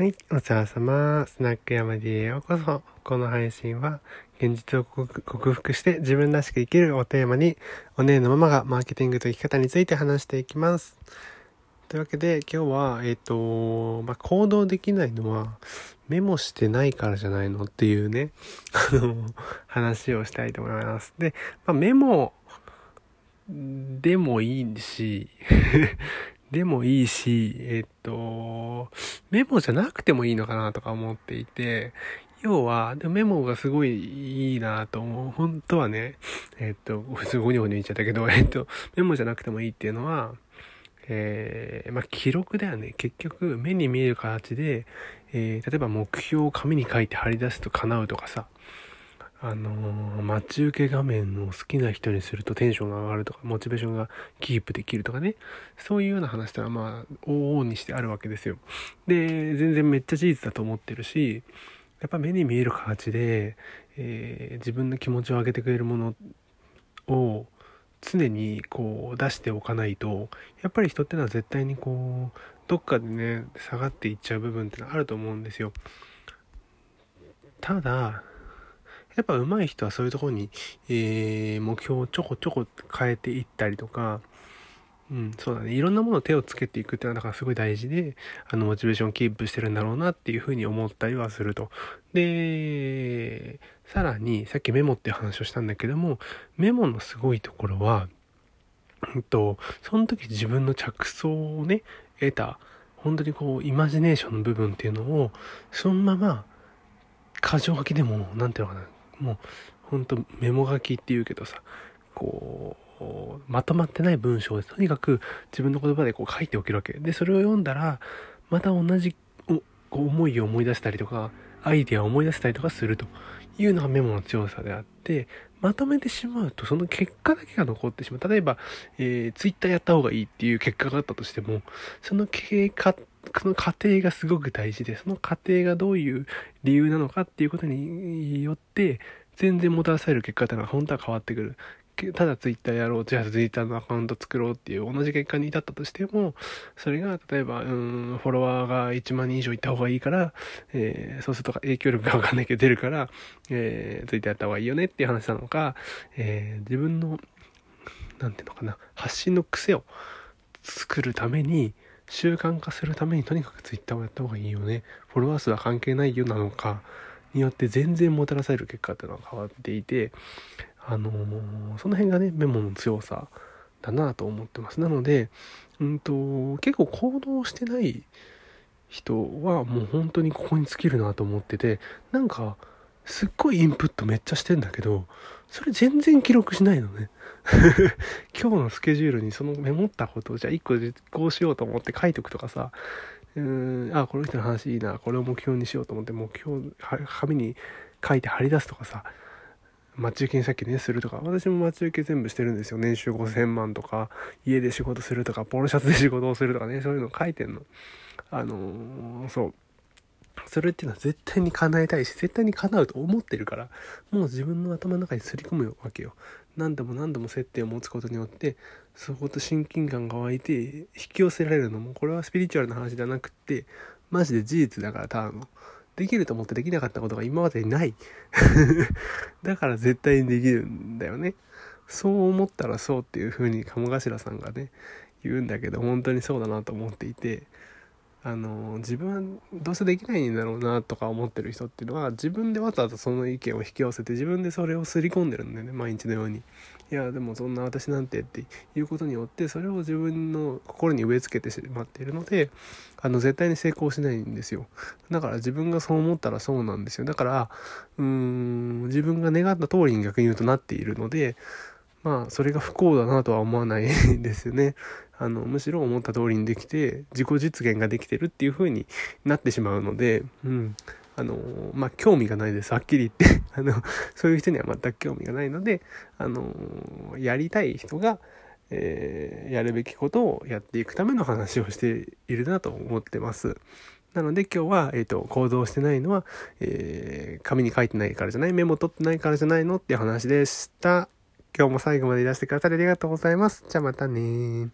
はい、お疲れ様。スナック山 D へようこそ。この配信は、現実を克服して自分らしく生きるをテーマに、お姉のママがマーケティングと生き方について話していきます。というわけで、今日は、えっ、ー、と、まあ、行動できないのは、メモしてないからじゃないのっていうね、あの、話をしたいと思います。で、まあ、メモ、でもいいし、でもいいし、えっと、メモじゃなくてもいいのかなとか思っていて、要は、でメモがすごいいいなと思う。本当はね、えっと、普通ゴニョゴニョ言っちゃったけど、えっと、メモじゃなくてもいいっていうのは、えー、まあ、記録だよね。結局、目に見える形で、えー、例えば目標を紙に書いて貼り出すと叶うとかさ、あのー、待ち受け画面を好きな人にするとテンションが上がるとか、モチベーションがキープできるとかね、そういうような話ってのはまあ、往々にしてあるわけですよ。で、全然めっちゃ事実だと思ってるし、やっぱ目に見える形で、えー、自分の気持ちを上げてくれるものを常にこう出しておかないと、やっぱり人ってのは絶対にこう、どっかでね、下がっていっちゃう部分ってのはあると思うんですよ。ただ、やっぱ上手い人はそういうところに、えー、目標をちょこちょこ変えていったりとか、うん、そうだね。いろんなものを手をつけていくっていうのは、だからすごい大事で、あの、モチベーションをキープしてるんだろうなっていうふうに思ったりはすると。で、さらに、さっきメモっていう話をしたんだけども、メモのすごいところは、うんと、その時自分の着想をね、得た、本当にこう、イマジネーションの部分っていうのを、そのまま、箇条書きでも、なんていうのかな、もうほんとメモ書きって言うけどさこうまとまってない文章でとにかく自分の言葉でこう書いておけるわけ。でそれを読んだらまた同じこう思いを思い出したりとかアイディアを思い出したりとかするというのがメモの強さであってまとめてしまうとその結果だけが残ってしまう。例えば、えー、ツイッターやった方がいいっていう結果があったとしてもその経過その過程がすごく大事で、その過程がどういう理由なのかっていうことによって、全然もたらされる結果っていうのは本当は変わってくる。ただツイッターやろう、じゃあツイッターのアカウント作ろうっていう同じ結果に至ったとしても、それが例えば、うん、フォロワーが1万人以上いった方がいいから、えー、そうすると影響力がわかんないけど出るから、えー、ツイッターやった方がいいよねっていう話なのか、えー、自分の、なんていうのかな、発信の癖を作るために、習慣化するためにとにかく Twitter をやった方がいいよね。フォロワー数は関係ないよなのか、によって全然もたらされる結果っていうのは変わっていて、あのー、その辺がね、メモの強さだなと思ってます。なので、うんと、結構行動してない人はもう本当にここに尽きるなと思ってて、なんか、すっごいインプットめっちゃしてんだけど、それ全然記録しないのね。今日のスケジュールにそのメモったことをじゃあ1個実行しようと思って書いとくとかさ、うーん、あ、この人の話いいな、これを目標にしようと思って目標、紙に書いて貼り出すとかさ、待ち受けにさっきね、するとか、私も待ち受け全部してるんですよ。年収5000万とか、家で仕事するとか、ポロシャツで仕事をするとかね、そういうの書いてんの。あのー、そう。それっていうのは絶対に叶えたいし、絶対に叶うと思ってるから、もう自分の頭の中にすり込むわけよ。何度も何度も接点を持つことによって、そこと親近感が湧いて、引き寄せられるのも、これはスピリチュアルな話じゃなくって、マジで事実だから、ただの。できると思ってできなかったことが今までにない。だから絶対にできるんだよね。そう思ったらそうっていう風に鴨頭さんがね、言うんだけど、本当にそうだなと思っていて、あの自分はどうせできないんだろうなとか思ってる人っていうのは自分でわざわざその意見を引き寄せて自分でそれをすり込んでるんだよね毎日のように。いやでもそんな私なんてっていうことによってそれを自分の心に植え付けてしまっているのであの絶対に成功しないんですよ。だから自分がそう思ったらそうなんですよ。だからうーん自分が願った通りに逆に言うとなっているのでまあそれが不幸だなとは思わないですよね あの、むしろ思った通りにできて、自己実現ができてるっていう風になってしまうので、うん。あの、まあ、興味がないです。はっきり言って。あの、そういう人には全く興味がないので、あの、やりたい人が、えー、やるべきことをやっていくための話をしているなと思ってます。なので今日は、えっ、ー、と、行動してないのは、えー、紙に書いてないからじゃないメモ取ってないからじゃないのっていう話でした。今日も最後までいらしてくださりありがとうございます。じゃあまたね